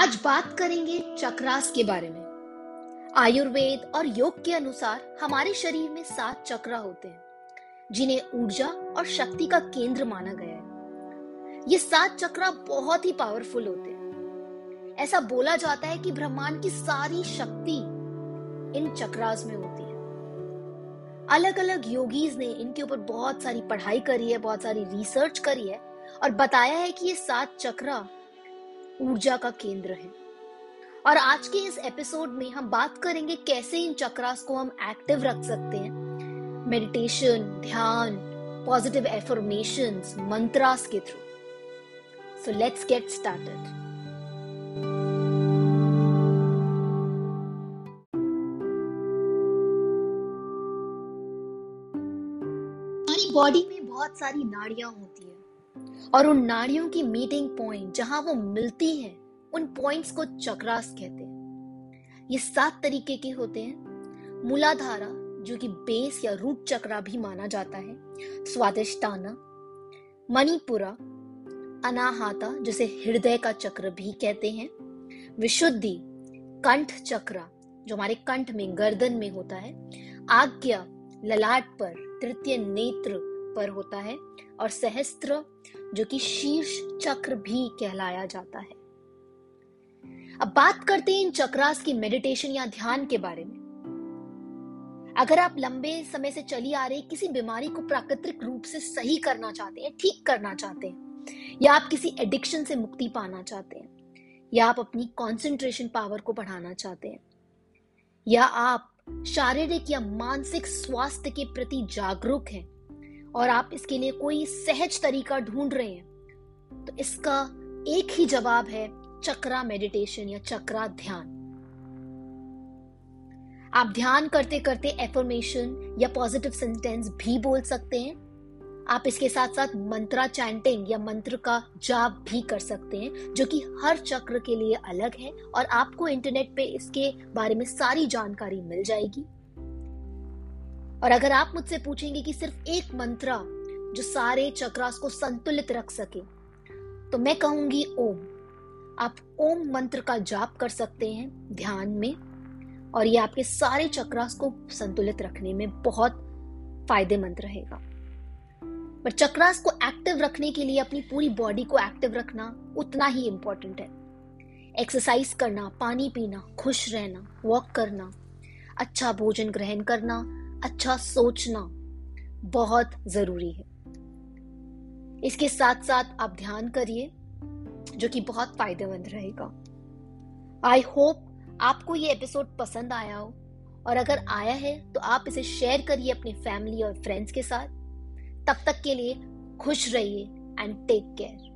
आज बात करेंगे चक्रास के बारे में। आयुर्वेद और योग के अनुसार हमारे शरीर में सात चक्र होते हैं, जिन्हें ऊर्जा और शक्ति का केंद्र माना गया है। ये सात चक्र बहुत ही पावरफुल होते हैं। ऐसा बोला जाता है कि ब्रह्मांड की सारी शक्ति इन चक्रास में होती है। अलग अलग योगीज ने इनके ऊपर बहुत सारी पढ़ाई करी है, बहुत सारी रिसर्च करी है और बताया है कि ये सात चक्र ऊर्जा का केंद्र है। और आज के इस एपिसोड में हम बात करेंगे कैसे इन चक्रास को हम एक्टिव रख सकते हैं। मेडिटेशन ध्यान पॉजिटिव एफर्मेशन मंत्रास के through so let's get started body में बहुत सारी नाड़ियाँ होती है। और उन नाड़ियों की मीटिंग पॉइंट जहाँ वो मिलती हैं, उन पॉइंट्स को चक्रास कहते हैं। ये सात तरीके के होते हैं। मूलाधारा, जो कि बेस या रूट चक्रा भी माना जाता है, स्वादिष्टाना, मणिपुरा, अनाहाता, जिसे हृदय का चक्र भी कहते हैं, विशुद्धि, कंठ चक्रा, जो हमारे कंठ में गर्दन में होता है, आज्ञा, ललाट पर, तृतीय नेत्र पर होता है और सहस्त्र, जो कि शीर्ष चक्र भी कहलाया जाता है। अब बात करते हैं इन चक्रास की मेडिटेशन या ध्यान के बारे में। अगर आप लंबे समय से चली आ रही किसी बीमारी को प्राकृतिक रूप से सही करना चाहते हैं, ठीक करना चाहते हैं, या आप किसी एडिक्शन से मुक्ति पाना चाहते हैं, या आप अपनी कंसंट्रेशन पावर को बढ़ाना चाहते हैं, या आप शारीरिक या मानसिक स्वास्थ्य के प्रति जागरूक हैं और आप इसके लिए कोई सहज तरीका ढूंढ रहे हैं तो इसका एक ही जवाब है चक्रा मेडिटेशन या चक्रा ध्यान। आप ध्यान करते करते एफर्मेशन या पॉजिटिव सेंटेंस भी बोल सकते हैं। आप इसके साथ साथ मंत्रा चैंटिंग या मंत्र का जाप भी कर सकते हैं, जो कि हर चक्र के लिए अलग है और आपको इंटरनेट पे इसके बारे में सारी जानकारी मिल जाएगी। और अगर आप मुझसे पूछेंगे कि सिर्फ़ एक मंत्रा जो सारे चक्रास को संतुलित रख सके तो मैं कहूँगी ओम। आप ओम मंत्र का जाप कर सकते हैं ध्यान में, और ये आपके सारे चक्रास को संतुलित रखने में बहुत फ़ायदेमंद रहेगा। पर चक्रास को एक्टिव रखने के लिए अपनी पूरी बॉडी को एक्टिव रखना उतना ही इंपॉर्टेंट है। एक्सरसाइज करना, पानी पीना, खुश रहना वॉक करना अच्छा भोजन ग्रहण करना अच्छा सोचना बहुत ज़रूरी है। इसके साथ साथ आप ध्यान करिए, जो कि बहुत फ़ायदेमंद रहेगा। आई होप आपको ये एपिसोड पसंद आया हो, और अगर आया है तो आप इसे शेयर करिए अपनी फैमिली और फ्रेंड्स के साथ। तब तक के लिए खुश रहिए एंड टेक केयर